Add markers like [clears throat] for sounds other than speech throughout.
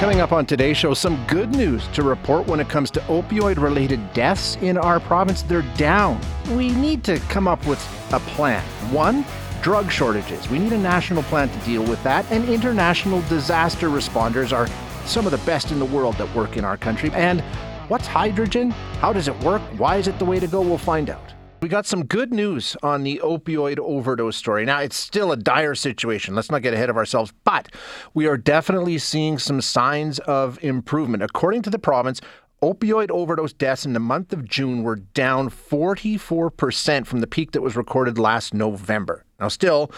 Coming up on today's show, some good news to report when it comes to opioid related deaths in our province. They're down. We need to come up with a plan. One, drug shortages. We need a national plan to deal with that. And international disaster responders are some of the best in the world that work in our country. And what's hydrogen? How does it work? Why is it the way to go? We'll find out. We got some good news on the opioid overdose story. Now, it's still a dire situation. Let's not get ahead of ourselves, but we are definitely seeing some signs of improvement. According to the province, opioid overdose deaths in the month of June were down 44% from the peak that was recorded last November. Now, still,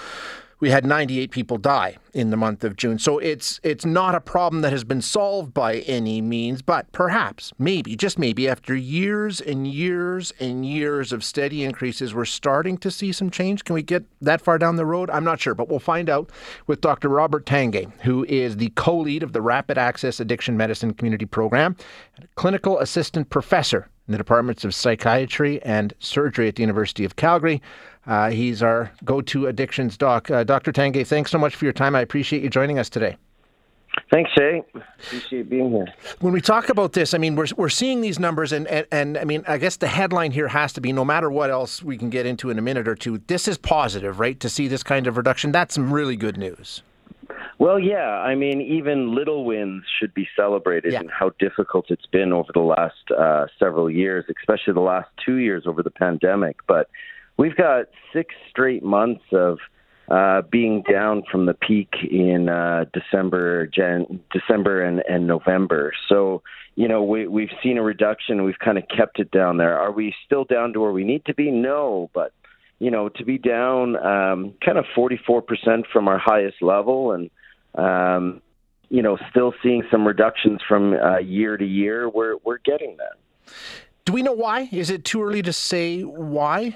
we had 98 people die in the month of June. So it's it's not a problem that has been solved by any means, but perhaps, maybe, just maybe, after years and years and years of steady increases, we're starting to see some change. Can we get that far down the road? I'm not sure, but we'll find out with Dr. Robert Tanguay, who is the co-lead of the Rapid Access Addiction Medicine Community Program, clinical assistant professor in the departments of psychiatry and surgery at the University of Calgary. Uh, he's our go to addictions doc. Uh, Dr. Tanguay, thanks so much for your time. I appreciate you joining us today. Thanks, Shay. Appreciate being here. When we talk about this, I mean, we're, we're seeing these numbers, and, and, and I mean, I guess the headline here has to be no matter what else we can get into in a minute or two, this is positive, right? To see this kind of reduction, that's some really good news. Well, yeah. I mean, even little wins should be celebrated, Yeah. and how difficult it's been over the last uh, several years, especially the last two years over the pandemic. But we've got six straight months of uh, being down from the peak in uh, December, Jan- December and, and November. So, you know, we, we've seen a reduction. We've kind of kept it down there. Are we still down to where we need to be? No, but you know, to be down um, kind of 44% from our highest level and, um, you know, still seeing some reductions from uh, year to year, we're, we're getting that. Do we know why? Is it too early to say why?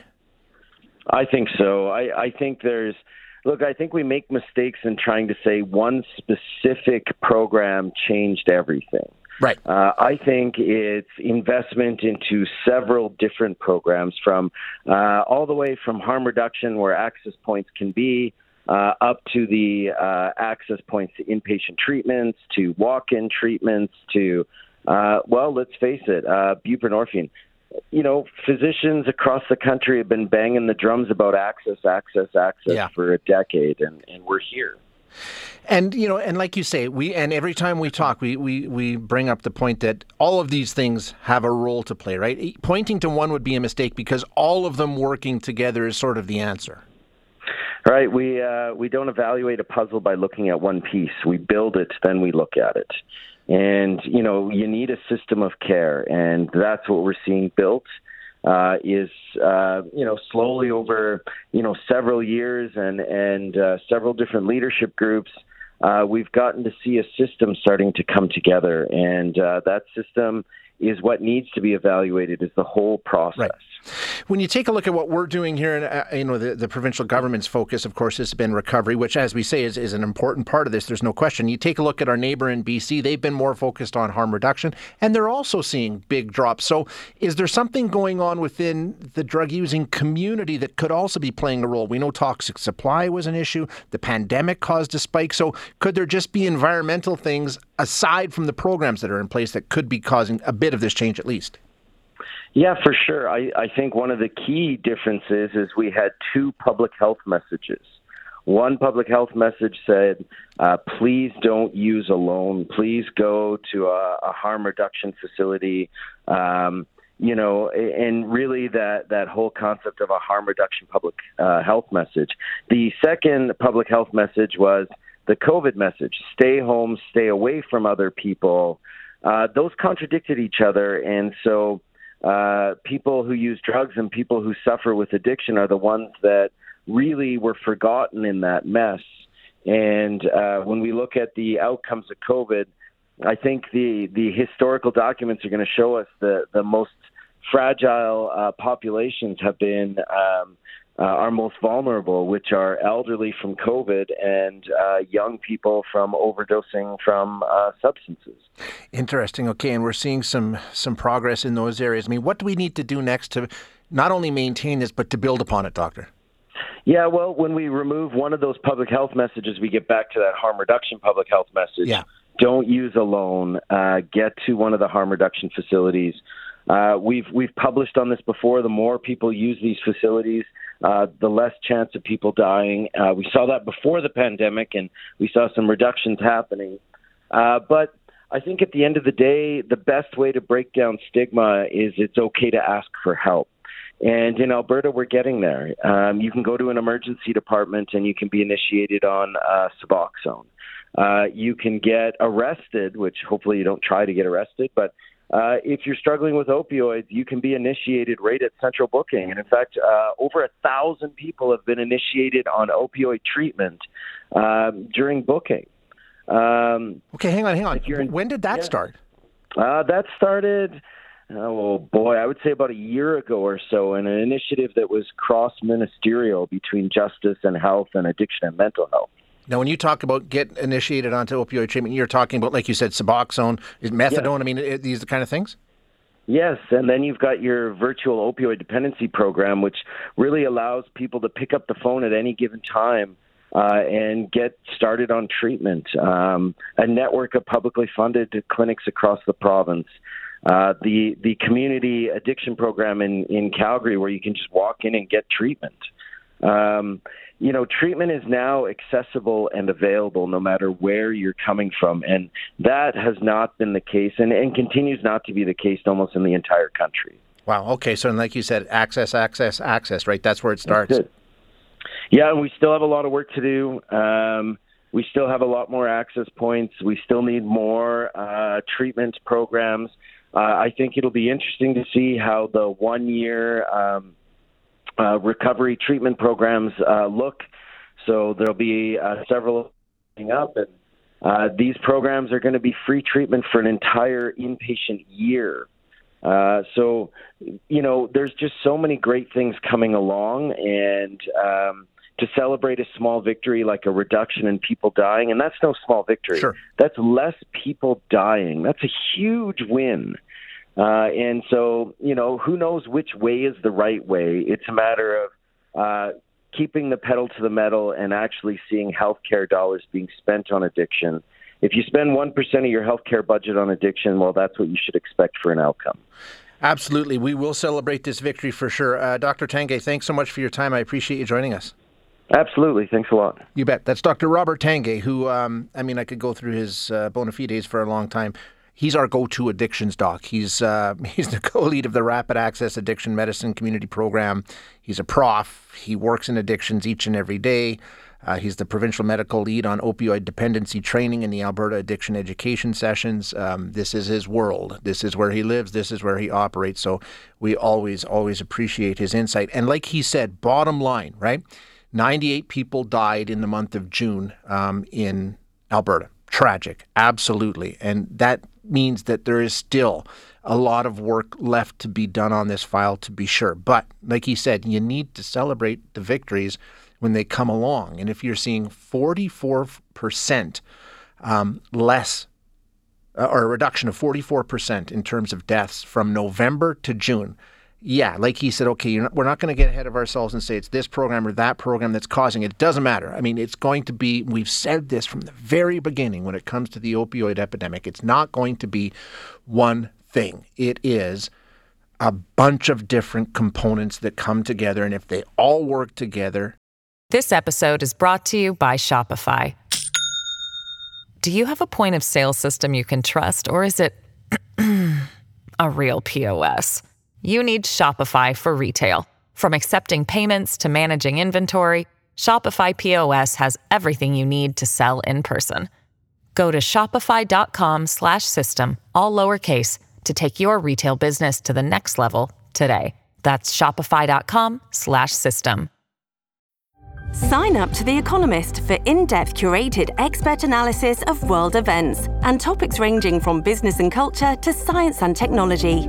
I think so. I, I think there's, look, I think we make mistakes in trying to say one specific program changed everything. Right. Uh, I think it's investment into several different programs from uh, all the way from harm reduction, where access points can be, uh, up to the uh, access points to inpatient treatments, to walk in treatments, to, uh, well, let's face it, uh, buprenorphine. You know, physicians across the country have been banging the drums about access, access, access Yeah. for a decade, and, and we're here. And you know, and like you say, we and every time we talk, we, we we bring up the point that all of these things have a role to play, right? Pointing to one would be a mistake because all of them working together is sort of the answer. Right. We uh, we don't evaluate a puzzle by looking at one piece. We build it, then we look at it. And you know, you need a system of care, and that's what we're seeing built. Uh, is uh, you know slowly over you know several years and and uh, several different leadership groups, uh, we've gotten to see a system starting to come together, and uh, that system is what needs to be evaluated is the whole process. Right. When you take a look at what we're doing here, and uh, you know the, the provincial government's focus, of course, has been recovery, which, as we say, is, is an important part of this. There's no question. You take a look at our neighbor in BC; they've been more focused on harm reduction, and they're also seeing big drops. So, is there something going on within the drug using community that could also be playing a role? We know toxic supply was an issue. The pandemic caused a spike. So, could there just be environmental things aside from the programs that are in place that could be causing a bit of this change, at least? Yeah, for sure. I, I think one of the key differences is we had two public health messages. One public health message said, uh, please don't use alone. Please go to a, a harm reduction facility. Um, you know, and really that, that whole concept of a harm reduction public uh, health message. The second public health message was the COVID message stay home, stay away from other people. Uh, those contradicted each other. And so uh, people who use drugs and people who suffer with addiction are the ones that really were forgotten in that mess. And uh, when we look at the outcomes of COVID, I think the the historical documents are going to show us the the most fragile uh, populations have been um, uh, are most vulnerable, which are elderly from COVID and uh, young people from overdosing from uh, substances. Interesting. Okay, and we're seeing some some progress in those areas. I mean, what do we need to do next to not only maintain this but to build upon it, doctor? Yeah, well, when we remove one of those public health messages, we get back to that harm reduction public health message. Yeah. Don't use alone. Uh, get to one of the harm reduction facilities. Uh, we've we've published on this before. The more people use these facilities, uh, the less chance of people dying. Uh, we saw that before the pandemic, and we saw some reductions happening. Uh, but I think at the end of the day, the best way to break down stigma is it's okay to ask for help. And in Alberta, we're getting there. Um, you can go to an emergency department and you can be initiated on uh, Suboxone. Uh, you can get arrested, which hopefully you don't try to get arrested, but uh, if you're struggling with opioids, you can be initiated right at central booking. And in fact, uh, over a thousand people have been initiated on opioid treatment um, during booking. Um, okay, hang on, hang on. When did that yeah. start? Uh, that started oh boy, I would say about a year ago or so, in an initiative that was cross ministerial between justice and health and addiction and mental health. Now, when you talk about get initiated onto opioid treatment, you're talking about, like you said, Suboxone, methadone. I mean, these are the kind of things. Yes, and then you've got your virtual opioid dependency program, which really allows people to pick up the phone at any given time uh, and get started on treatment. Um, a network of publicly funded clinics across the province. Uh, the the community addiction program in in Calgary, where you can just walk in and get treatment. Um, you know, treatment is now accessible and available no matter where you're coming from, and that has not been the case, and, and continues not to be the case almost in the entire country. Wow. Okay. So, like you said, access, access, access. Right. That's where it starts. Yeah, and we still have a lot of work to do. Um, we still have a lot more access points. We still need more uh, treatment programs. Uh, I think it'll be interesting to see how the one year um, uh, recovery treatment programs uh, look. So there'll be uh, several coming up, and uh, these programs are going to be free treatment for an entire inpatient year. Uh, so, you know, there's just so many great things coming along, and um, to celebrate a small victory like a reduction in people dying, and that's no small victory. Sure. That's less people dying. That's a huge win. Uh, and so, you know, who knows which way is the right way? It's a matter of uh, keeping the pedal to the metal and actually seeing healthcare dollars being spent on addiction. If you spend 1% of your healthcare budget on addiction, well, that's what you should expect for an outcome. Absolutely. We will celebrate this victory for sure. Uh, Dr. Tanguay, thanks so much for your time. I appreciate you joining us. Absolutely. Thanks a lot. You bet. That's Dr. Robert Tanguay, who, um, I mean, I could go through his uh, bona fides for a long time he's our go-to addictions doc. He's uh, [laughs] he's the co-lead of the Rapid Access Addiction Medicine Community Program. He's a prof. He works in addictions each and every day. Uh, he's the provincial medical lead on opioid dependency training in the Alberta Addiction Education Sessions. Um, this is his world. This is where he lives. This is where he operates. So we always, always appreciate his insight. And like he said, bottom line, right? 98 people died in the month of June um, in Alberta. Tragic, absolutely. And that means that there is still a lot of work left to be done on this file to be sure. But like he said, you need to celebrate the victories when they come along. And if you're seeing 44% um, less uh, or a reduction of 44% in terms of deaths from November to June, yeah, like he said, okay, not, we're not going to get ahead of ourselves and say it's this program or that program that's causing it. It doesn't matter. I mean, it's going to be, we've said this from the very beginning when it comes to the opioid epidemic. It's not going to be one thing, it is a bunch of different components that come together. And if they all work together. This episode is brought to you by Shopify. Do you have a point of sale system you can trust, or is it [clears throat] a real POS? You need Shopify for retail. From accepting payments to managing inventory, Shopify POS has everything you need to sell in person. Go to shopify.com/system all lowercase to take your retail business to the next level today. That's shopify.com/system. Sign up to The Economist for in-depth curated expert analysis of world events and topics ranging from business and culture to science and technology.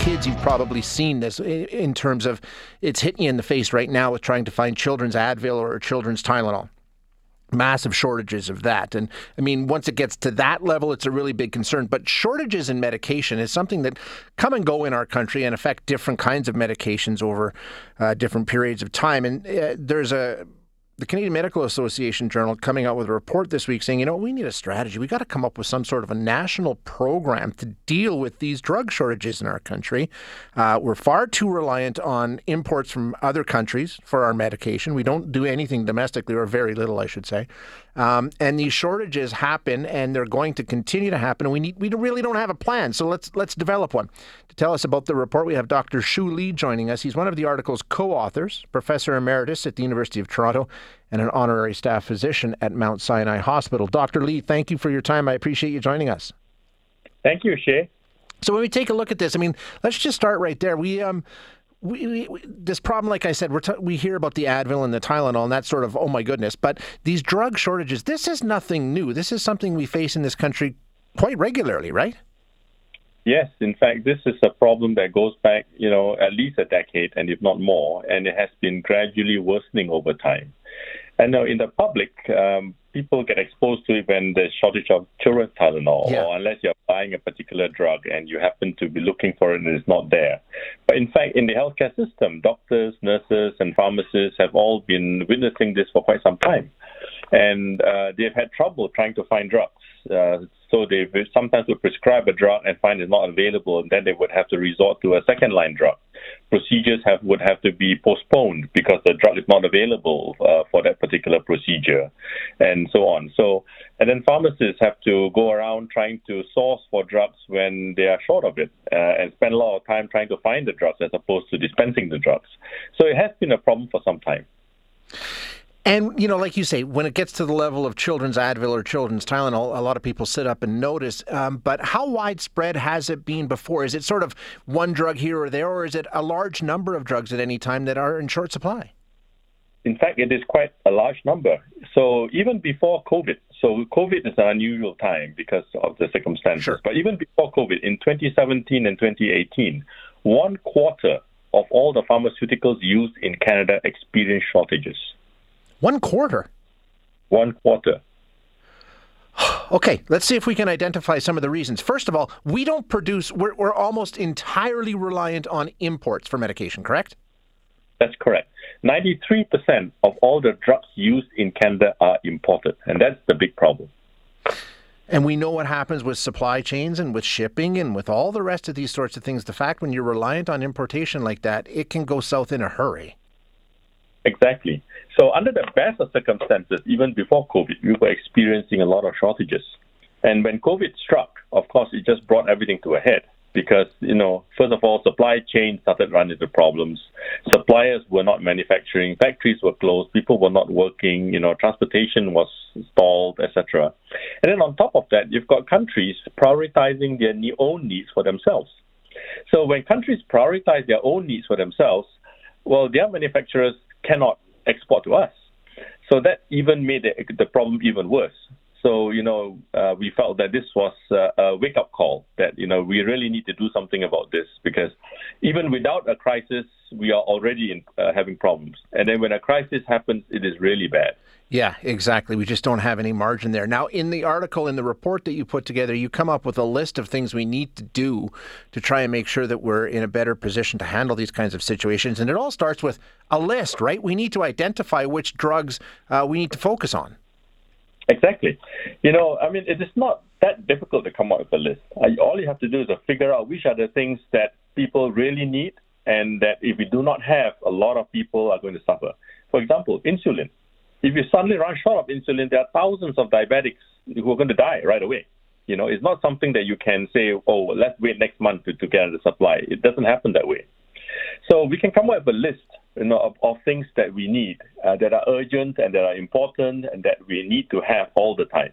Kids, you've probably seen this in terms of it's hitting you in the face right now with trying to find children's Advil or children's Tylenol massive shortages of that. And I mean, once it gets to that level, it's a really big concern. But shortages in medication is something that come and go in our country and affect different kinds of medications over uh, different periods of time. And uh, there's a the Canadian Medical Association Journal coming out with a report this week saying, you know, we need a strategy. We got to come up with some sort of a national program to deal with these drug shortages in our country. Uh, we're far too reliant on imports from other countries for our medication. We don't do anything domestically, or very little, I should say. Um, and these shortages happen, and they're going to continue to happen. And we need, we really don't have a plan. So let's let's develop one. To tell us about the report, we have Dr. Shu Li joining us. He's one of the article's co-authors, professor emeritus at the University of Toronto, and an honorary staff physician at Mount Sinai Hospital. Dr. Li, thank you for your time. I appreciate you joining us. Thank you, Shay. So when we take a look at this, I mean, let's just start right there. We um we, we, this problem, like I said, t- we hear about the Advil and the Tylenol, and that sort of, oh my goodness. But these drug shortages, this is nothing new. This is something we face in this country quite regularly, right? Yes, in fact, this is a problem that goes back, you know, at least a decade, and if not more, and it has been gradually worsening over time. And now, in the public, um, people get exposed to it when there's shortage of children's Tylenol, yeah. or unless you're buying a particular drug and you happen to be looking for it and it's not there. But in fact, in the healthcare system, doctors, nurses, and pharmacists have all been witnessing this for quite some time. And uh, they've had trouble trying to find drugs. Uh, so they sometimes would prescribe a drug and find it's not available, and then they would have to resort to a second line drug. Procedures have would have to be postponed because the drug is not available uh, for that particular procedure, and so on. So, and then pharmacists have to go around trying to source for drugs when they are short of it, uh, and spend a lot of time trying to find the drugs as opposed to dispensing the drugs. So it has been a problem for some time. And, you know, like you say, when it gets to the level of children's Advil or children's Tylenol, a lot of people sit up and notice. Um, but how widespread has it been before? Is it sort of one drug here or there, or is it a large number of drugs at any time that are in short supply? In fact, it is quite a large number. So even before COVID, so COVID is an unusual time because of the circumstances. Sure. But even before COVID, in 2017 and 2018, one quarter of all the pharmaceuticals used in Canada experienced shortages. One quarter. One quarter. [sighs] Okay, let's see if we can identify some of the reasons. First of all, we don't produce, we're, we're almost entirely reliant on imports for medication, correct? That's correct. 93% of all the drugs used in Canada are imported, and that's the big problem. And we know what happens with supply chains and with shipping and with all the rest of these sorts of things. The fact when you're reliant on importation like that, it can go south in a hurry. Exactly. So, under the best of circumstances, even before COVID, we were experiencing a lot of shortages. And when COVID struck, of course, it just brought everything to a head because, you know, first of all, supply chain started running into problems. Suppliers were not manufacturing, factories were closed, people were not working, you know, transportation was stalled, etc. And then on top of that, you've got countries prioritizing their own needs for themselves. So when countries prioritize their own needs for themselves, well, their manufacturers cannot export to us. So that even made the, the problem even worse. So, you know, uh, we felt that this was a, a wake up call that, you know, we really need to do something about this because even without a crisis, we are already in, uh, having problems. And then when a crisis happens, it is really bad. Yeah, exactly. We just don't have any margin there. Now, in the article, in the report that you put together, you come up with a list of things we need to do to try and make sure that we're in a better position to handle these kinds of situations. And it all starts with a list, right? We need to identify which drugs uh, we need to focus on. Exactly. You know, I mean, it is not that difficult to come up with a list. All you have to do is to figure out which are the things that people really need and that if we do not have, a lot of people are going to suffer. For example, insulin. If you suddenly run short of insulin, there are thousands of diabetics who are going to die right away. You know, it's not something that you can say, oh, let's wait next month to, to get the supply. It doesn't happen that way. So we can come up with a list you know, of, of things that we need uh, that are urgent and that are important and that we need to have all the time.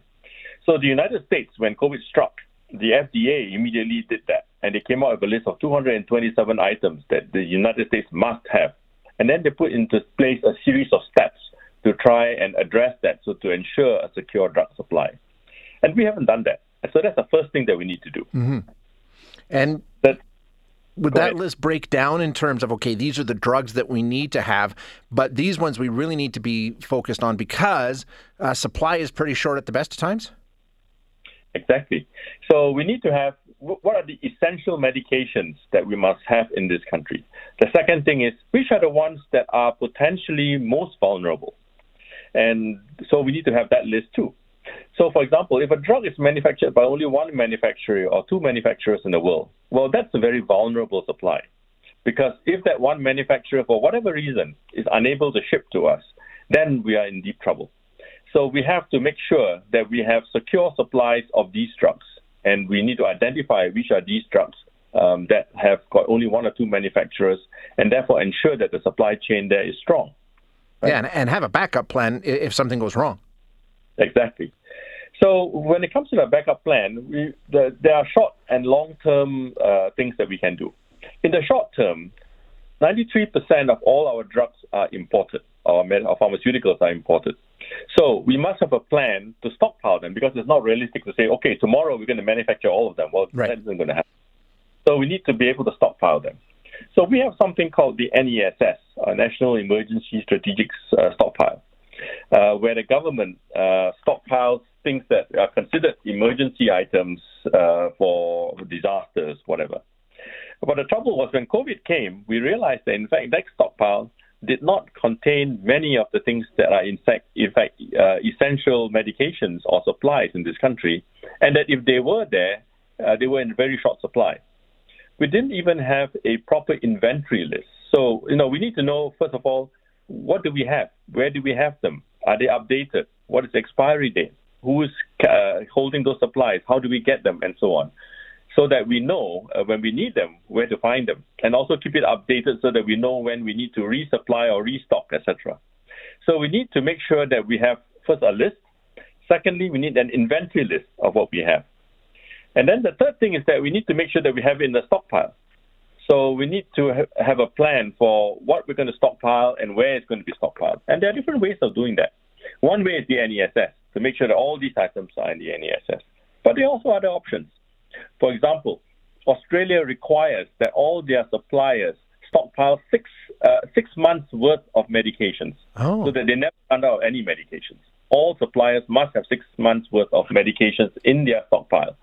So the United States, when COVID struck, the FDA immediately did that, and they came out with a list of 227 items that the United States must have, and then they put into place a series of steps to try and address that, so to ensure a secure drug supply. And we haven't done that. So that's the first thing that we need to do. Mm-hmm. And but, would that ahead. list break down in terms of okay, these are the drugs that we need to have, but these ones we really need to be focused on because uh, supply is pretty short at the best of times? Exactly. So we need to have what are the essential medications that we must have in this country. The second thing is which are the ones that are potentially most vulnerable, and so we need to have that list too. So, for example, if a drug is manufactured by only one manufacturer or two manufacturers in the world, well, that's a very vulnerable supply. Because if that one manufacturer, for whatever reason, is unable to ship to us, then we are in deep trouble. So we have to make sure that we have secure supplies of these drugs, and we need to identify which are these drugs um, that have got only one or two manufacturers, and therefore ensure that the supply chain there is strong. Right? Yeah, and, and have a backup plan if something goes wrong. Exactly. So when it comes to the backup plan, we, the, there are short and long-term uh, things that we can do. In the short term, 93% of all our drugs are imported, our, med- our pharmaceuticals are imported. So we must have a plan to stockpile them because it's not realistic to say, okay, tomorrow we're going to manufacture all of them. Well, right. that isn't going to happen. So we need to be able to stockpile them. So we have something called the NESS, a National Emergency Strategic uh, Stockpile uh, where the government uh, stockpiles things that are considered emergency items uh, for disasters, whatever. But the trouble was when COVID came, we realized that in fact that stockpile did not contain many of the things that are in fact, in fact uh, essential medications or supplies in this country, and that if they were there, uh, they were in very short supply. We didn't even have a proper inventory list. So, you know, we need to know, first of all, what do we have? Where do we have them? Are they updated? What is the expiry date? Who is uh, holding those supplies? How do we get them? And so on. So that we know uh, when we need them, where to find them. And also keep it updated so that we know when we need to resupply or restock, etc. So we need to make sure that we have first a list. Secondly, we need an inventory list of what we have. And then the third thing is that we need to make sure that we have it in the stockpile. So we need to ha- have a plan for what we're going to stockpile and where it's going to be stockpiled. And there are different ways of doing that. One way is the NESS, to make sure that all these items are in the NESS. But there are also other options. For example, Australia requires that all their suppliers stockpile six uh, six months worth of medications, oh. so that they never run out of any medications. All suppliers must have six months worth of medications in their stockpile.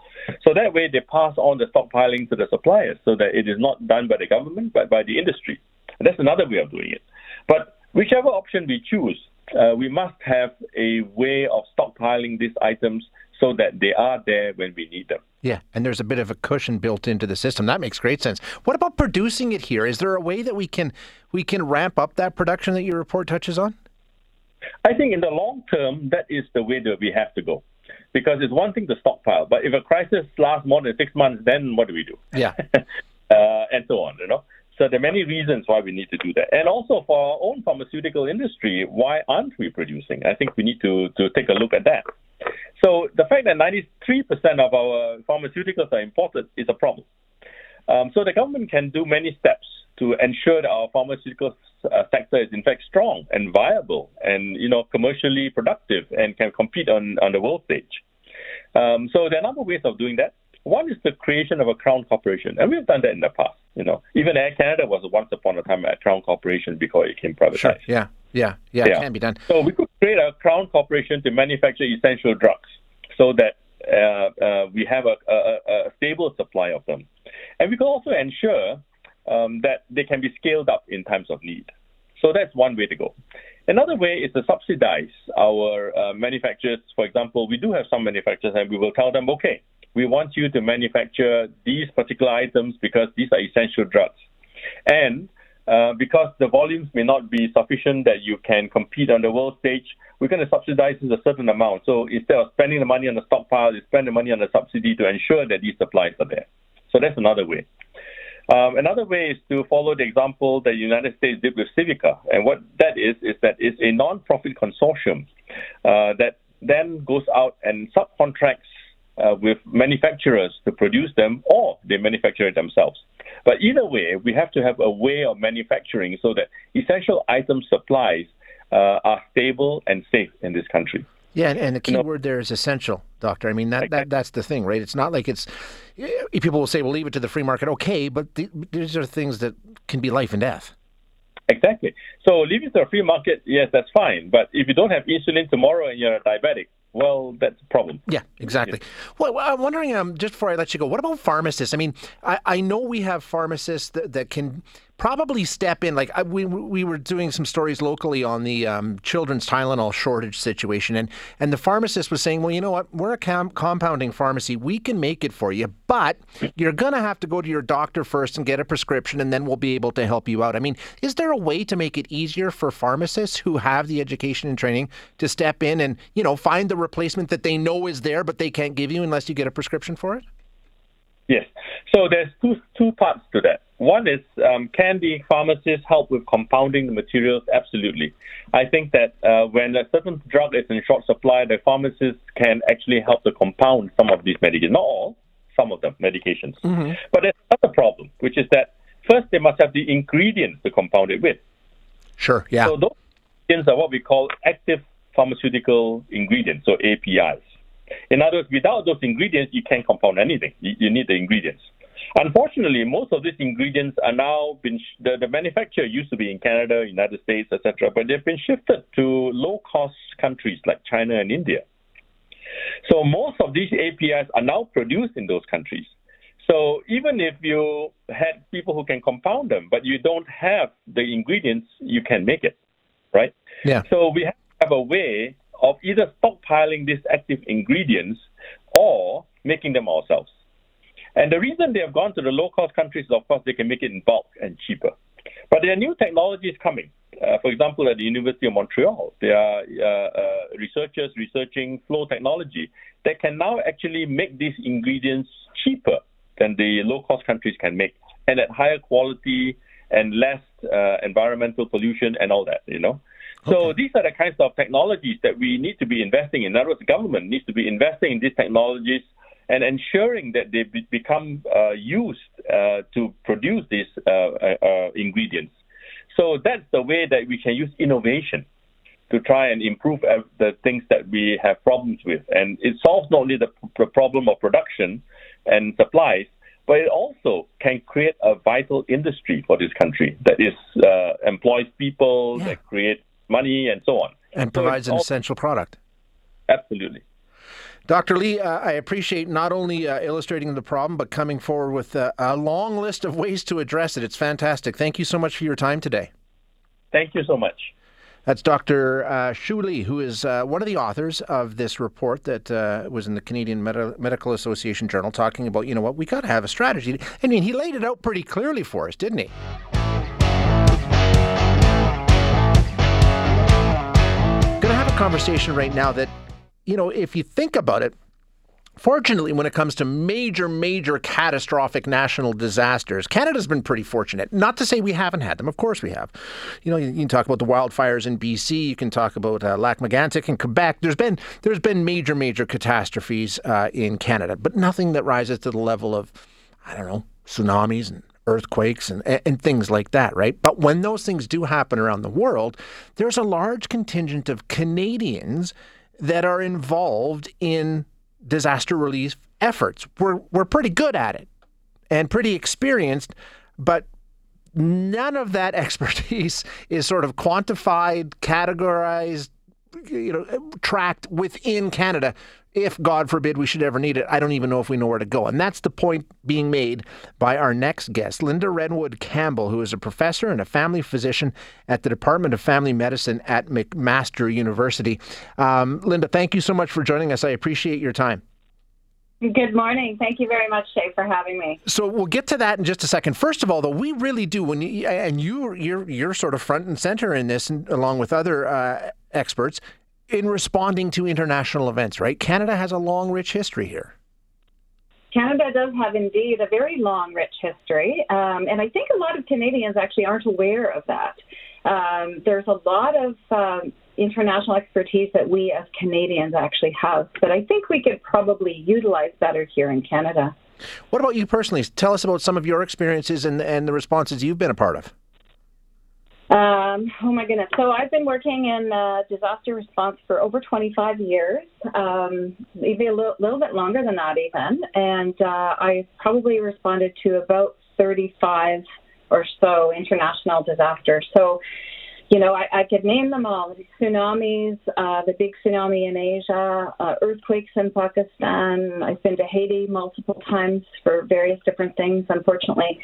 So that way, they pass on the stockpiling to the suppliers, so that it is not done by the government but by the industry. And that's another way of doing it. But whichever option we choose, uh, we must have a way of stockpiling these items so that they are there when we need them. Yeah, and there's a bit of a cushion built into the system. That makes great sense. What about producing it here? Is there a way that we can we can ramp up that production that your report touches on? I think in the long term, that is the way that we have to go because it's one thing to stockpile, but if a crisis lasts more than six months, then what do we do? Yeah. [laughs] uh, and so on, you know. So there are many reasons why we need to do that. And also for our own pharmaceutical industry, why aren't we producing? I think we need to, to take a look at that. So the fact that 93% of our pharmaceuticals are imported is a problem. Um, so the government can do many steps to ensure that our pharmaceutical uh, sector is in fact strong and viable and you know commercially productive and can compete on, on the world stage. Um, so there are a number of ways of doing that. One is the creation of a crown corporation, and we've done that in the past. You know, even Air Canada was once upon a time a crown corporation before it became privatized. Sure. Yeah, yeah, yeah, yeah. It can be done. So we could create a crown corporation to manufacture essential drugs, so that uh, uh, we have a, a, a, stable supply of them, and we could also ensure um, that they can be scaled up in times of need. So that's one way to go. Another way is to subsidize our uh, manufacturers. For example, we do have some manufacturers, and we will tell them, okay, we want you to manufacture these particular items because these are essential drugs. And uh, because the volumes may not be sufficient that you can compete on the world stage, we're going to subsidize a certain amount. So instead of spending the money on the stockpile, you spend the money on the subsidy to ensure that these supplies are there. So that's another way. Um, another way is to follow the example that the United States did with Civica. And what that is, is that it's a non-profit consortium uh, that then goes out and subcontracts uh, with manufacturers to produce them, or they manufacture it themselves. But either way, we have to have a way of manufacturing so that essential item supplies uh, are stable and safe in this country. Yeah, and, and the key you know, word there is essential, doctor. I mean that, that that's the thing, right? It's not like it's people will say, "Well, leave it to the free market." Okay, but the, these are things that can be life and death. Exactly. So leave it to the free market. Yes, that's fine. But if you don't have insulin tomorrow and you're a diabetic, well, that's a problem. Yeah, exactly. Well, I'm wondering, um, just before I let you go, what about pharmacists? I mean, I, I know we have pharmacists that, that can probably step in. Like I, we we were doing some stories locally on the um, children's Tylenol shortage situation, and and the pharmacist was saying, well, you know what, we're a com- compounding pharmacy, we can make it for you, but you're gonna have to go to your doctor first and get a prescription, and then we'll be able to help you out. I mean, is there a way to make it easier for pharmacists who have the education and training to step in and you know find the replacement that they know is there, but they can't give you unless you get a prescription for it? Yes. So there's two two parts to that. One is um, can the pharmacist help with compounding the materials? Absolutely. I think that uh, when a certain drug is in short supply, the pharmacist can actually help to compound some of these medications. Not all, some of them medications. Mm-hmm. But there's another problem, which is that first they must have the ingredients to compound it with. Sure. Yeah. So those ingredients are what we call active pharmaceutical ingredients, so APIs. In other words, without those ingredients, you can't compound anything. You, you need the ingredients. Unfortunately, most of these ingredients are now been sh- the, the manufacturer used to be in Canada, United States, etc., but they've been shifted to low-cost countries like China and India. So most of these APIs are now produced in those countries. So even if you had people who can compound them, but you don't have the ingredients, you can make it, right? Yeah. So we have to have a way of either stockpiling these active ingredients or making them ourselves. And the reason they have gone to the low cost countries is, of course, they can make it in bulk and cheaper. But there are new technologies coming. Uh, for example, at the University of Montreal, there are uh, uh, researchers researching flow technology that can now actually make these ingredients cheaper than the low cost countries can make and at higher quality and less uh, environmental pollution and all that, you know. So okay. these are the kinds of technologies that we need to be investing in. In other words, the government needs to be investing in these technologies and ensuring that they be, become uh, used uh, to produce these uh, uh, uh, ingredients. So that's the way that we can use innovation to try and improve the things that we have problems with. And it solves not only the, the problem of production and supplies, but it also can create a vital industry for this country that is uh, employs people, yeah. that create money, and so on. And so provides an essential product. Absolutely. Dr. Lee, uh, I appreciate not only uh, illustrating the problem, but coming forward with uh, a long list of ways to address it. It's fantastic. Thank you so much for your time today. Thank you so much. That's Dr. Uh, Shu Lee, who is uh, one of the authors of this report that uh, was in the Canadian Medi- Medical Association Journal, talking about, you know what, we got to have a strategy. I mean, he laid it out pretty clearly for us, didn't he? Going to have a conversation right now that you know, if you think about it, Fortunately, when it comes to major, major catastrophic national disasters, Canada's been pretty fortunate. Not to say we haven't had them. Of course we have. You know, you, you can talk about the wildfires in BC. You can talk about uh, Lac Megantic in Quebec. There's been there's been major, major catastrophes uh, in Canada, but nothing that rises to the level of, I don't know, tsunamis and earthquakes and, and things like that, right? But when those things do happen around the world, there's a large contingent of Canadians that are involved in disaster relief efforts. We're, we're pretty good at it and pretty experienced, but none of that [laughs] expertise is sort of quantified, categorized, you know, tracked within Canada if, God forbid, we should ever need it, I don't even know if we know where to go. And that's the point being made by our next guest, Lynda Redwood Campbell, who is a professor and a family physician at the Department of Family Medicine at McMaster University. Um, Lynda, thank you so much for joining us. I appreciate your time. Good morning. Thank you very much, Shay, for having me. So we'll get to that in just a second. First of all, though, we really do when you and you you're you're sort of front and center in this, and along with other uh, experts, in responding to international events. Right? Canada has a long, rich history here. Canada does have indeed a very long, rich history, um, and I think a lot of Canadians actually aren't aware of that. Um, there's a lot of um, international expertise that we as Canadians actually have that I think we could probably utilize better here in Canada. What about you personally? Tell us about some of your experiences and, and the responses you've been a part of. Um, oh my goodness. So I've been working in uh, disaster response for over 25 years, um, maybe a little, little, bit longer than that even. And uh, I probably responded to about 35 or so international disasters. So you know, I, I could name them all: the tsunamis, uh, the big tsunami in Asia, uh, earthquakes in Pakistan. I've been to Haiti multiple times for various different things. Unfortunately,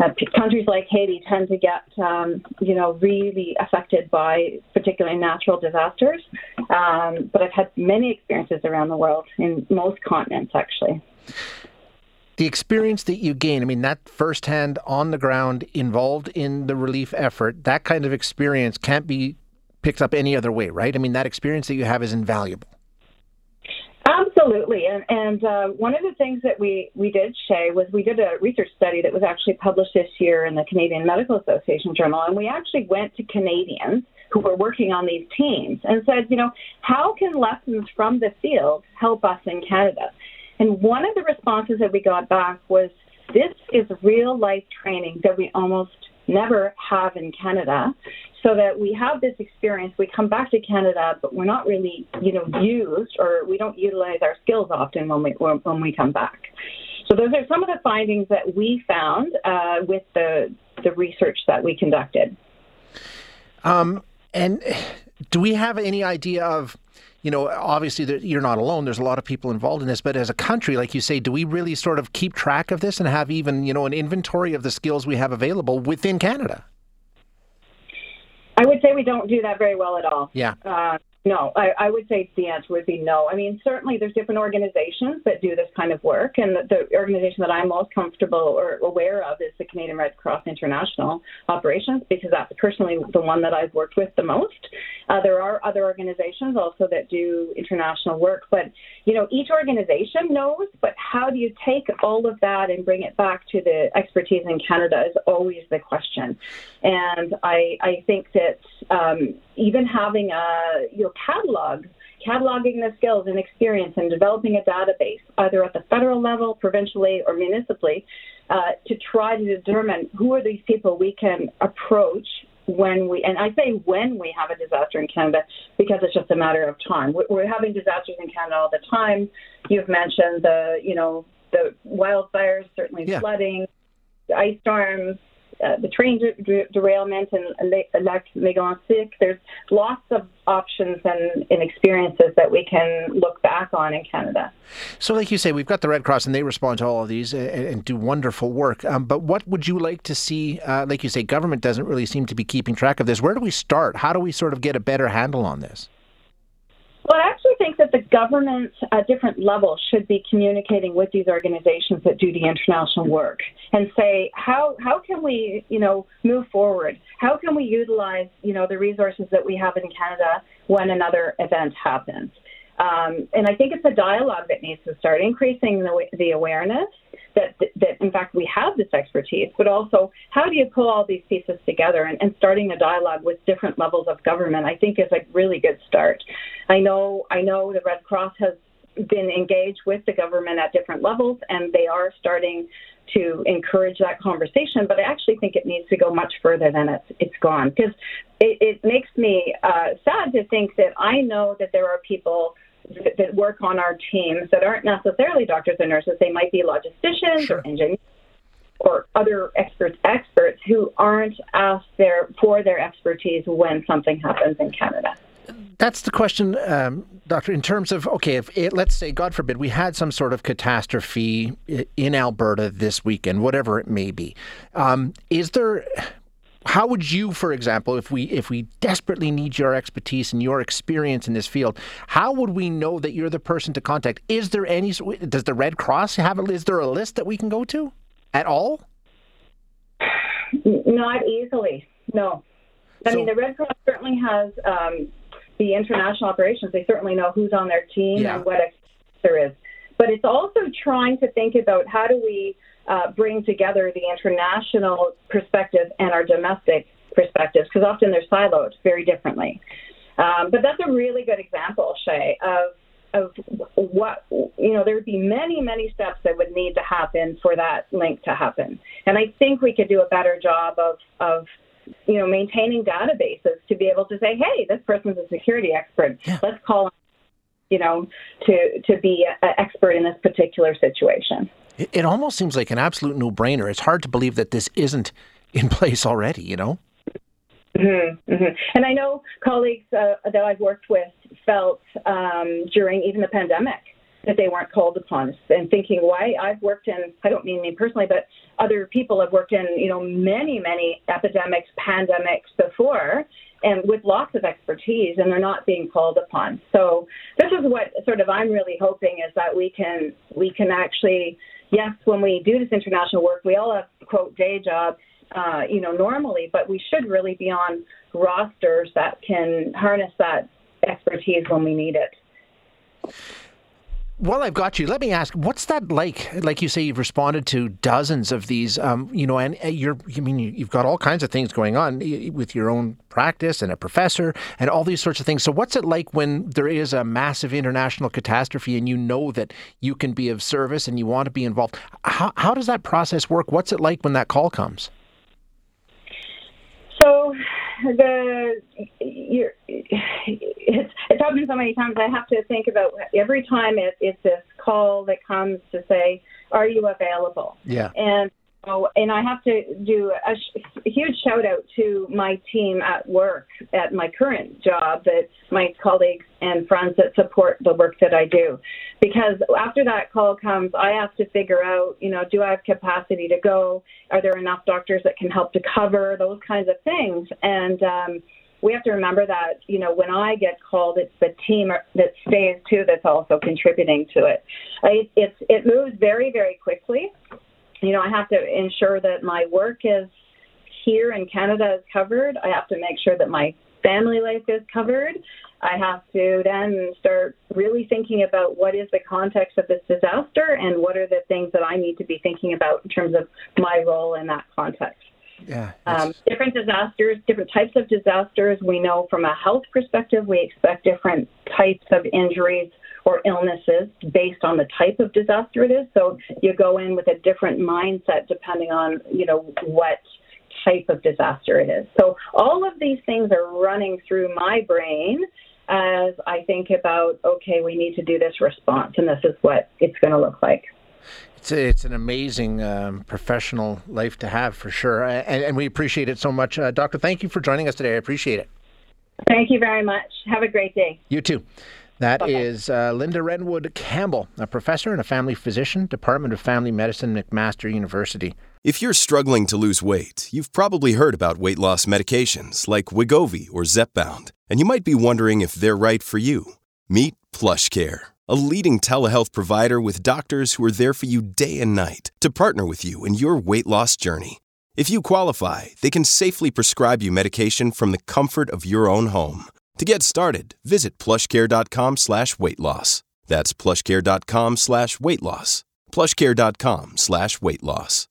uh, countries like Haiti tend to get, um, you know, really affected by particularly natural disasters. Um, but I've had many experiences around the world in most continents, actually the experience that you gain, I mean, that firsthand on the ground, involved in the relief effort, that kind of experience can't be picked up any other way, right? I mean, that experience that you have is invaluable. Absolutely, and, and uh, one of the things that we we did, Shay, was we did a research study that was actually published this year in the Canadian Medical Association Journal, and we actually went to Canadians who were working on these teams and said, you know, how can lessons from the field help us in Canada? And one of the responses that we got back was this is real life training that we almost never have in Canada. So that we have this experience, we come back to Canada, but we're not really, you know, used or we don't utilize our skills often when we when we come back. So those are some of the findings that we found uh, with the the research that we conducted. Um, and do we have any idea of you know, obviously you're not alone. There's a lot of people involved in this, but as a country, like you say, do we really sort of keep track of this and have even, you know, an inventory of the skills we have available within Canada? I would say we don't do that very well at all. Yeah. Uh, no, I, I, would say the answer would be no. I mean, certainly there's different organizations that do this kind of work, and the, the, organization that I'm most comfortable or aware of is the Canadian Red Cross International Operations, because that's personally the one that I've worked with the most. Uh, there are other organizations also that do international work, but you know, each organization knows. But how do you take all of that and bring it back to the expertise in Canada is always the question. And I, I think that um, even having a you know, catalog, cataloging the skills and experience and developing a database, either at the federal level, provincially, or municipally, uh, to try to determine who are these people we can approach when we, and I say when we have a disaster in Canada because it's just a matter of time. We're having disasters in Canada all the time. You've mentioned the, you know, the wildfires, certainly yeah. flooding, ice storms, uh, the train de- derailment and Lac Mégantic. There's lots of options and, and, experiences that we can look back on in Canada. So, like you say, we've got the Red Cross and they respond to all of these and, and do wonderful work. Um, but what would you like to see? Uh, like you say, government doesn't really seem to be keeping track of this. Where do we start? How do we sort of get a better handle on this? Well, I actually think that the government at different levels should be communicating with these organizations that do the international work and say how how can we you know move forward? How can we utilize you know the resources that we have in Canada when another event happens? Um, and I think it's a dialogue that needs to start increasing the, the awareness that, that, in fact, we have this expertise, but also how do you pull all these pieces together and, and starting a dialogue with different levels of government, I think is a really good start. I know, I know the Red Cross has been engaged with the government at different levels, and they are starting to encourage that conversation. But I actually think it needs to go much further than it's it's gone because it, it makes me uh, sad to think that I know that there are people that work on our teams that aren't necessarily doctors and nurses. They might be logisticians sure. or engineers or other experts experts who aren't asked their for their expertise when something happens in Canada. That's the question, um, Doctor. In terms of okay, if it, let's say, God forbid, we had some sort of catastrophe in Alberta this weekend, whatever it may be, um, is there how would you, for example, if we if we desperately need your expertise and your experience in this field, how would we know that you're the person to contact? Is there any? Does the Red Cross have? A, is there a list that we can go to at all? Not easily. No. I so, mean, the Red Cross certainly has um, the international operations. They certainly know who's on their team yeah. and what there is. But it's also trying to think about how do we uh, bring together the international perspective and our domestic perspectives, because often they're siloed very differently. Um, but that's a really good example, Shay, of of what you know there would be many many steps that would need to happen for that link to happen and i think we could do a better job of of you know maintaining databases to be able to say hey this person's a security expert yeah. let's call you know to to be an expert in this particular situation it, almost seems like an absolute no-brainer. It's hard to believe that this isn't [laughs] in place already you know? Mm-hmm, mm-hmm. And I know colleagues uh, that I've worked with felt um, during even the pandemic that they weren't called upon and thinking why I've worked in I don't mean me personally but other people have worked in you know many many epidemics pandemics before and with lots of expertise and they're not being called upon. So this is what sort of I'm really hoping is that we can we can actually yes when we do this international work we all have quote day job uh, you know, normally, but we should really be on rosters that can harness that expertise when we need it. Well, I've got you. Let me ask, what's that like? Like you say, you've responded to dozens of these, um, you know, and uh, you're, I mean, you've got all kinds of things going on with your own practice and a professor and all these sorts of things. So, what's it like when there is a massive international catastrophe and you know that you can be of service and you want to be involved? How, how does that process work? What's it like when that call comes? So the you're, it's it's happened so many times. I have to think about every time it, it's this call that comes to say, "Are you available?" Yeah. And so, and I have to do a, sh- a huge shout out to my team at work at my current job, that my colleagues and friends that support the work that I do. Because after that call comes, I have to figure out, you know, do I have capacity to go? Are there enough doctors that can help to cover those kinds of things? And um, we have to remember that, you know, when I get called, it's the team that stays too that's also contributing to it. It, it's, it moves very, very quickly you know, I have to ensure that my work is here in Canada is covered. I have to make sure that my family life is covered. I have to then start really thinking about what is the context of this disaster and what are the things that I need to be thinking about in terms of my role in that context. Yeah, um, different disasters, different types of disasters. We know from a health perspective, we expect different types of injuries or illnesses based on the type of disaster it is. So you go in with a different mindset depending on, you know, what type of disaster it is. So all of these things are running through my brain as I think about, okay, we need to do this response, and this is what it's going to look like. It's, a, it's an amazing um, professional life to have for sure, and, and we appreciate it so much. Uh, Doctor, thank you for joining us today. I appreciate it. Thank you very much. Have a great day. You too. That okay. is uh, Lynda Redwood Campbell, a professor and a family physician, Department of Family Medicine, McMaster University. If you're struggling to lose weight, you've probably heard about weight loss medications like Wegovy or Zepbound, and you might be wondering if they're right for you. Meet PlushCare, a leading telehealth provider with doctors who are there for you day and night to partner with you in your weight loss journey. If you qualify, they can safely prescribe you medication from the comfort of your own home. To get started, visit plushcare.com slash weight loss. That's plushcare.com slash weight loss. Plushcare.com slash weight loss.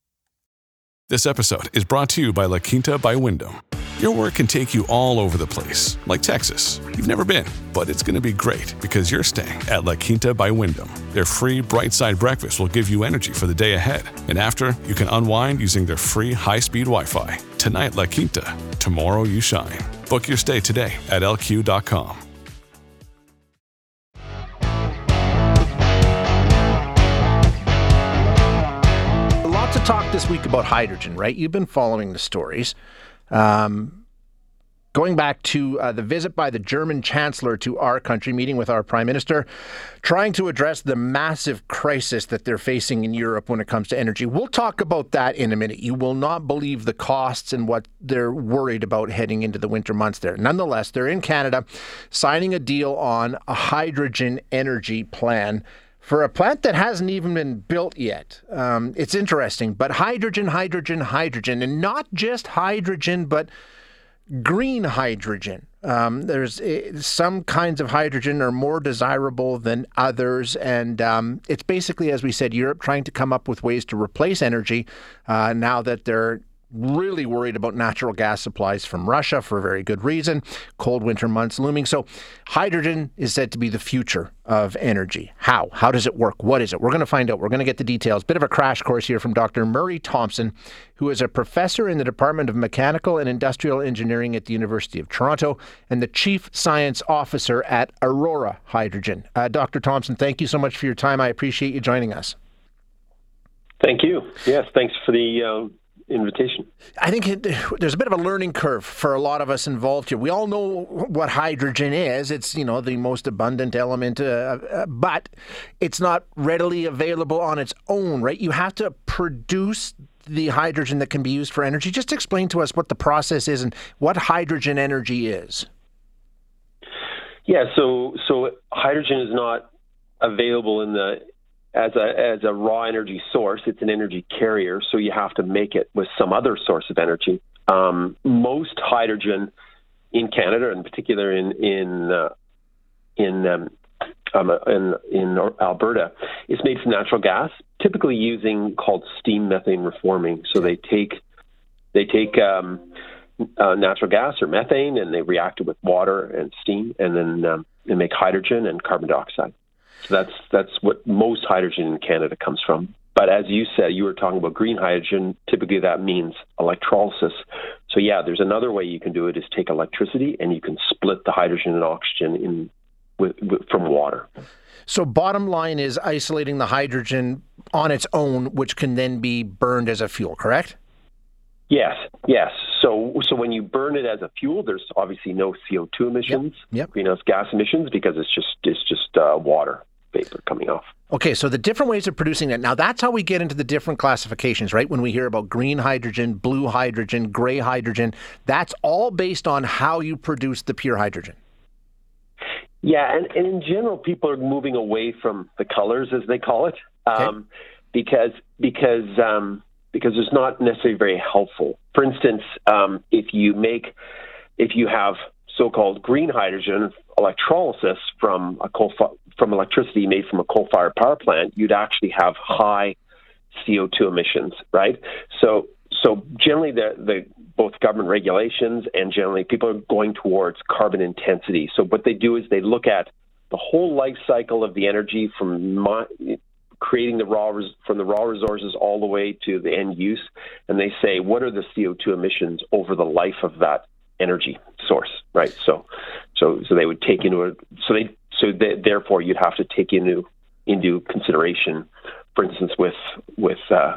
This episode is brought to you by La Quinta by Wyndham. Your work can take you all over the place, like Texas. You've never been, but it's going to be great because you're staying at La Quinta by Wyndham. Their free bright side breakfast will give you energy for the day ahead. And after, you can unwind using their free high speed Wi Fi. Tonight, La Quinta. Tomorrow, you shine. Book your stay today at lq.com. Lots of talk this week about hydrogen, right? You've been following the stories. Um, going back to uh, the visit by the German Chancellor to our country, meeting with our Prime Minister, trying to address the massive crisis that they're facing in Europe when it comes to energy. We'll talk about that in a minute. You will not believe the costs and what they're worried about heading into the winter months there. Nonetheless, they're in Canada signing a deal on a hydrogen energy plan for a plant that hasn't even been built yet. Um, it's interesting, but hydrogen, hydrogen, hydrogen, and not just hydrogen, but green hydrogen. Um, there's uh, some kinds of hydrogen are more desirable than others, and um, it's basically, as we said, Europe trying to come up with ways to replace energy uh, now that they're really worried about natural gas supplies from Russia for a very good reason. Cold winter months looming. So, hydrogen is said to be the future of energy. How? How does it work? What is it? We're going to find out. We're going to get the details. Bit of a crash course here from Dr. Murray Thomson, who is a professor in the Department of Mechanical and Industrial Engineering at the University of Toronto and the Chief Science Officer at Aurora Hydrogen. Uh, Dr. Thomson, thank you so much for your time. I appreciate you joining us. Thank you. Yes, thanks for the. Uh invitation. I think it, there's a bit of a learning curve for a lot of us involved here. We all know what hydrogen is. It's you know the most abundant element, uh, uh, but it's not readily available on its own, right? You have to produce the hydrogen that can be used for energy. Just explain to us what the process is and what hydrogen energy is. Yeah, so so hydrogen is not available in the as a as a raw energy source. It's an energy carrier, so you have to make it with some other source of energy. Um, most hydrogen in Canada, in particular in in uh, in um, um, in, in Alberta, is made from natural gas, typically using called steam methane reforming. So they take they take um, uh, natural gas or methane and they react it with water and steam, and then um, they make hydrogen and carbon dioxide. So that's that's what most hydrogen in Canada comes from. But as you said, you were talking about green hydrogen. Typically, that means electrolysis. So yeah, there's another way you can do it: is take electricity and you can split the hydrogen and oxygen in with, with, from water. So, bottom line is isolating the hydrogen on its own, which can then be burned as a fuel. Correct? Yes, yes. So, so when you burn it as a fuel, there's obviously no CO two emissions, yep. Yep. greenhouse gas emissions, because it's just it's just uh, water vapor coming off. Okay, so the different ways of producing it. Now, that's how we get into the different classifications, right? When we hear about green hydrogen, blue hydrogen, gray hydrogen, that's all based on how you produce the pure hydrogen. Yeah, and, and in general, people are moving away from the colors, as they call it, um, okay. because because um, because it's not necessarily very helpful. For instance, um, if you make if you have so-called green hydrogen electrolysis from a coal from electricity made from a coal-fired power plant, you'd actually have high CO2 emissions, right? So, so generally, the, the both government regulations and generally people are going towards carbon intensity. So, what they do is they look at the whole life cycle of the energy from creating the raw res, from the raw resources all the way to the end use, and they say what are the CO2 emissions over the life of that energy source, right? So, so so they would take into a, so they so th- therefore, you'd have to take into into consideration, for instance, with with uh,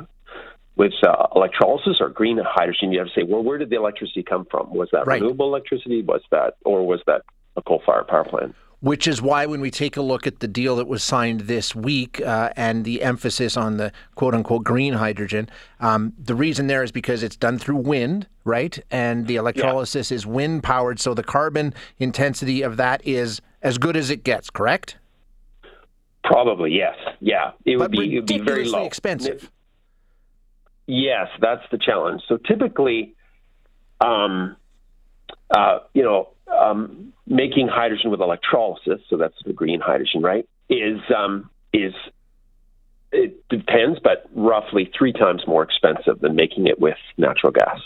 with uh, electrolysis or green hydrogen, you have to say, well, where did the electricity come from? Was that right. renewable electricity? Was that, or was that a coal-fired power plant? Which is why, when we take a look at the deal that was signed this week uh, and the emphasis on the quote unquote green hydrogen, um, the reason there is because it's done through wind, right? And the electrolysis yeah. is wind powered. So the carbon intensity of that is as good as it gets, correct? Probably, yes. Yeah. It would, be, it would be very low. expensive. Yes, that's the challenge. So typically, um, uh, you know, um, making hydrogen with electrolysis, so that's the green hydrogen, right? Is um, is it depends, but roughly three times more expensive than making it with natural gas.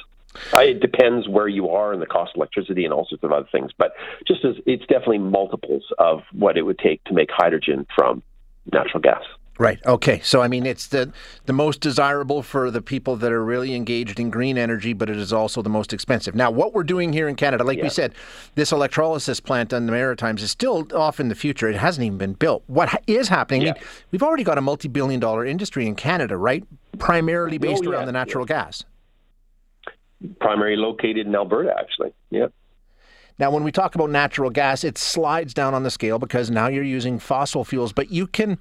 Uh, it depends where you are and the cost of electricity and all sorts of other things, but just as it's definitely multiples of what it would take to make hydrogen from natural gas. Right. Okay. So I mean, it's the the most desirable for the people that are really engaged in green energy, but it is also the most expensive. Now, what we're doing here in Canada, like yeah. we said, this electrolysis plant on the Maritimes is still off in the future. It hasn't even been built. What is happening? Yeah. I mean, we've already got a multi-billion-dollar industry in Canada, right? Primarily based oh, yeah. around the natural gas. Primarily located in Alberta, actually. Yep. Now, when we talk about natural gas, it slides down on the scale because now you're using fossil fuels, but you can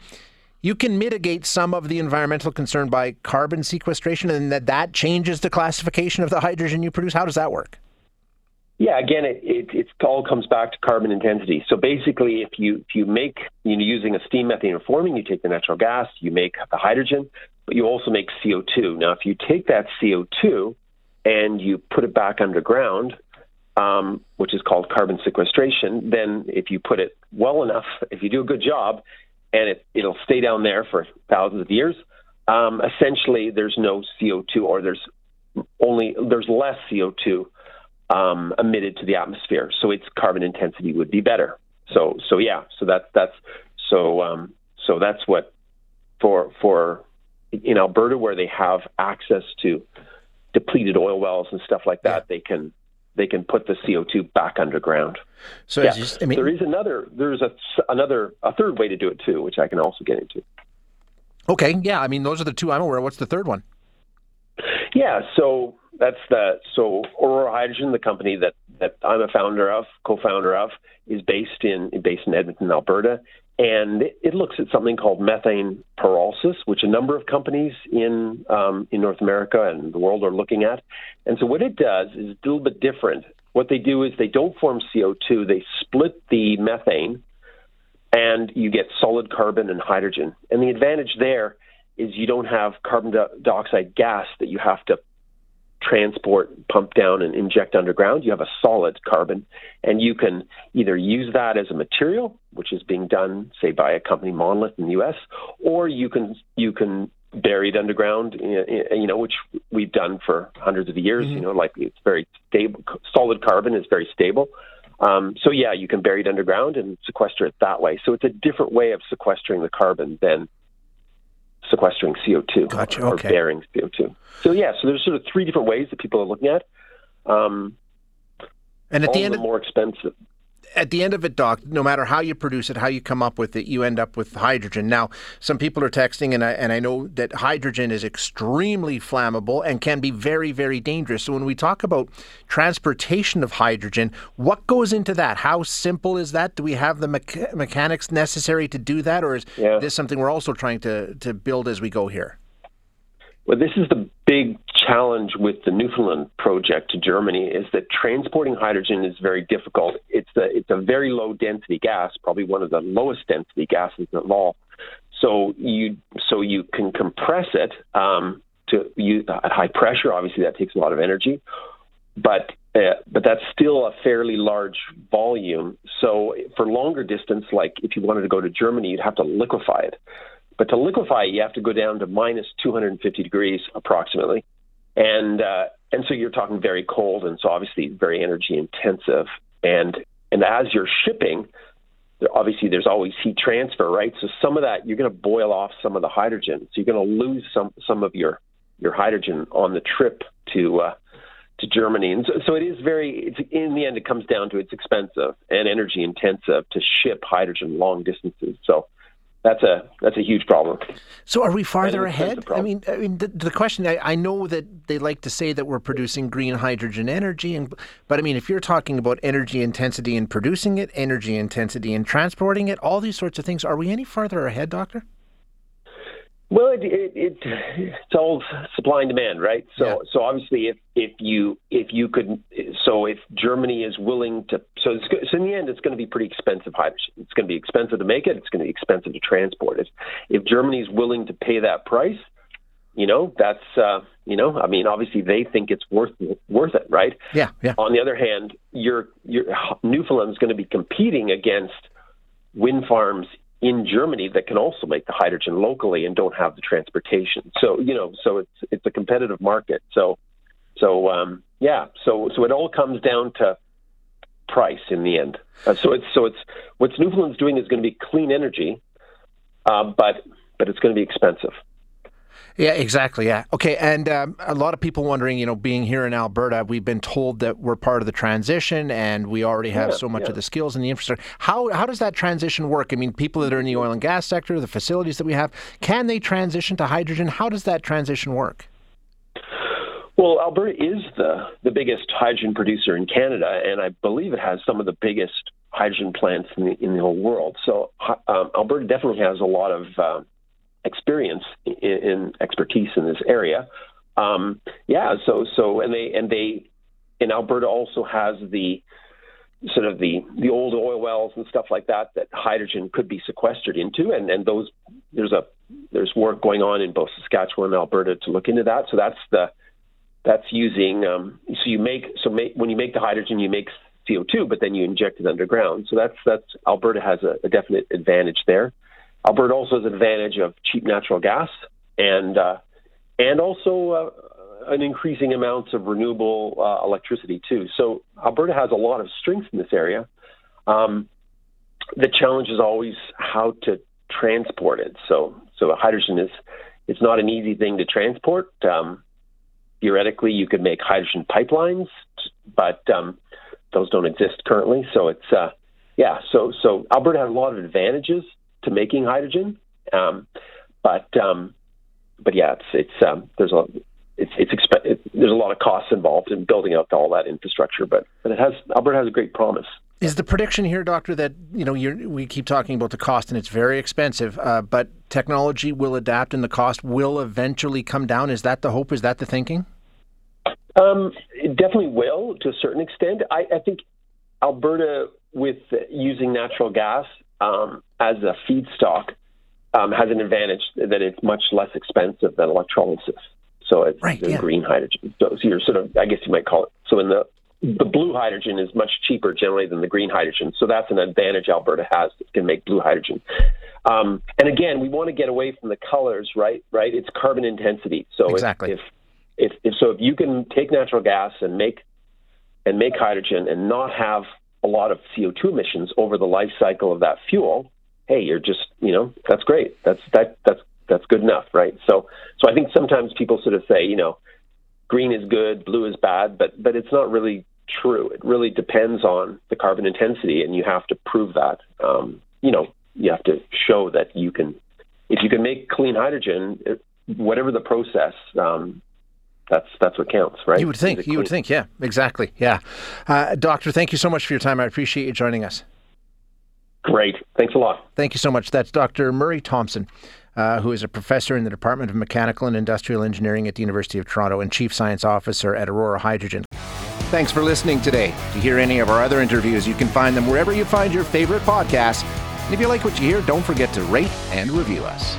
you can mitigate some of the environmental concern by carbon sequestration and that that changes the classification of the hydrogen you produce. How does that work? Yeah, again, it, it, it all comes back to carbon intensity. So basically, if you if you make you know using a steam methane reforming, you take the natural gas, you make the hydrogen, but you also make CO2. Now, if you take that CO2 and you put it back underground, um, which is called carbon sequestration, then if you put it well enough, if you do a good job, and it, it'll stay down there for thousands of years, um, essentially there's no CO2 or there's only there's less CO2 um, emitted to the atmosphere, so its carbon intensity would be better. So so yeah, so that's that's so um, so that's what for for in Alberta where they have access to depleted oil wells and stuff like that, yeah. they can they can put the CO2 back underground. So yeah. just, I mean, there is another there's a another a third way to do it too, which I can also get into. Okay, yeah, I mean those are the two I'm aware. Of. What's the third one? Yeah, so that's the so Aurora Hydrogen, the company that that I'm a founder of, co-founder of, is based in based in Edmonton, Alberta, and it, looks at something called methane pyrolysis, which a number of companies in um, in North America and the world are looking at. And so what it does is a little bit different. What they do is they don't form CO2; they split the methane, and you get solid carbon and hydrogen. And the advantage there is you don't have carbon dioxide gas that you have to transport, pump down, and inject underground. You have a solid carbon, and you can either use that as a material, which is being done, say, by a company Monolith in the U.S., or you can you can bury it underground, you know, which we've done for hundreds of years. Mm-hmm. You know, like it's very stable. Solid carbon is very stable. Um, so yeah, you can bury it underground and sequester it that way. So it's a different way of sequestering the carbon than sequestering CO2 gotcha. or, okay. or bearing CO2. So yeah, so there's sort of three different ways that people are looking at. Um, and at the end, of, more expensive at the end of it, Doc, no matter how you produce it, how you come up with it, you end up with hydrogen. Now, some people are texting, and I, and I know that hydrogen is extremely flammable and can be very, very dangerous. So, when we talk about transportation of hydrogen, what goes into that? How simple is that? Do we have the mecha- mechanics necessary to do that, or is yeah. this something we're also trying to, to build as we go here? Well, this is the big challenge with the Newfoundland project to Germany is that transporting hydrogen is very difficult. It's a, it's a very low density gas, probably one of the lowest density gases of all. So you so you can compress it um, to you, at high pressure. Obviously, that takes a lot of energy, but uh, but that's still a fairly large volume. So for longer distance, like if you wanted to go to Germany, you'd have to liquefy it. But to liquefy, it, you have to go down to minus 250 degrees approximately, and uh, and so you're talking very cold, and so obviously very energy intensive. And and as you're shipping, obviously there's always heat transfer, right? So some of that you're going to boil off some of the hydrogen, so you're going to lose some some of your your hydrogen on the trip to uh, to Germany. And so, so it is very. In the end, it comes down to it's expensive and energy intensive to ship hydrogen long distances. So that's a that's a huge problem. So are we farther ahead? I mean, I mean, the, the question. I, I, know that they like to say that we're producing green hydrogen energy, and but I mean, if you're talking about energy intensity in producing it, energy intensity in transporting it, all these sorts of things, are we any farther ahead, Doctor? Well, it, it, it, it's all supply and demand, right? So, yeah. so obviously, if if you if you could, so if Germany is willing to, so it's, so in the end, it's going to be pretty expensive hydrogen. It's going to be expensive to make it. It's going to be expensive to transport it. If Germany is willing to pay that price, you know, that's uh, you know, I mean, obviously they think it's worth worth it, right? Yeah, yeah. On the other hand, your your Newfoundland is going to be competing against wind farms in Germany that can also make the hydrogen locally and don't have the transportation. So you know, so it's it's a competitive market. So so um, yeah, so so it all comes down to price in the end. Uh, so it's so it's what Newfoundland's doing is going to be clean energy, uh, but but it's going to be expensive. Yeah, exactly. Yeah. Okay. And um, a lot of people wondering, you know, being here in Alberta, we've been told that we're part of the transition and we already have yeah, so much yeah. of the skills and the infrastructure. How, how does that transition work? I mean, people that are in the oil and gas sector, the facilities that we have, can they transition to hydrogen? How does that transition work? Well, Alberta is the, the biggest hydrogen producer in Canada, and I believe it has some of the biggest hydrogen plants in the, in the whole world. So um, Alberta definitely has a lot of uh, experience in, in, expertise in this area. Um, yeah, so so and they and they and Alberta also has the sort of the the old oil wells and stuff like that that hydrogen could be sequestered into, and and those there's a there's work going on in both Saskatchewan and Alberta to look into that. So that's the that's using um, so you make so make, when you make the hydrogen you make CO2, but then you inject it underground. So that's that's Alberta has a, a definite advantage there. Alberta also has advantage of cheap natural gas and uh, and also uh, an increasing amounts of renewable uh, electricity too. So Alberta has a lot of strengths in this area. Um, the challenge is always how to transport it. So so hydrogen is it's not an easy thing to transport. Um, theoretically, you could make hydrogen pipelines, but um, those don't exist currently. So it's uh, yeah. So so Alberta has a lot of advantages to making hydrogen, um, but um, but yeah, it's it's um, there's a it's it's exp- it, there's a lot of costs involved in building out all that infrastructure, but but it has Alberta has a great promise. Is the prediction here, doctor, that you know we keep talking about the cost and it's very expensive, uh, but technology will adapt and the cost will eventually come down? Is that the hope? Is that the thinking? Um, it definitely will to a certain extent. I, I think Alberta, with using natural gas um, as a feedstock, um, has an advantage that it's much less expensive than electrolysis. So it's right, yeah. green hydrogen. So, so you're sort of, I guess you might call it. So in the the blue hydrogen is much cheaper generally than the green hydrogen. So that's an advantage Alberta has that can make blue hydrogen. Um, and again, we want to get away from the colors, right? Right? It's carbon intensity. So exactly. if, if if, if so, if you can take natural gas and make and make hydrogen and not have a lot of CO2 emissions over the life cycle of that fuel, hey, you're just you know that's great. That's that that's that's good enough, right? So so I think sometimes people sort of say you know green is good, blue is bad, but but it's not really true. It really depends on the carbon intensity, and you have to prove that. Um, you know, you have to show that you can. If you can make clean hydrogen, it, whatever the process, um, that's that's what counts, right? You would think. You would think. Yeah, exactly. Yeah, uh, doctor. Thank you so much for your time. I appreciate you joining us. Great. Thanks a lot. Thank you so much. That's Dr. Murray Thomson. Uh, who is a professor in the Department of Mechanical and Industrial Engineering at the University of Toronto and Chief Science Officer at Aurora Hydrogen. Thanks for listening today. To hear any of our other interviews, you can find them wherever you find your favorite podcasts. And if you like what you hear, don't forget to rate and review us.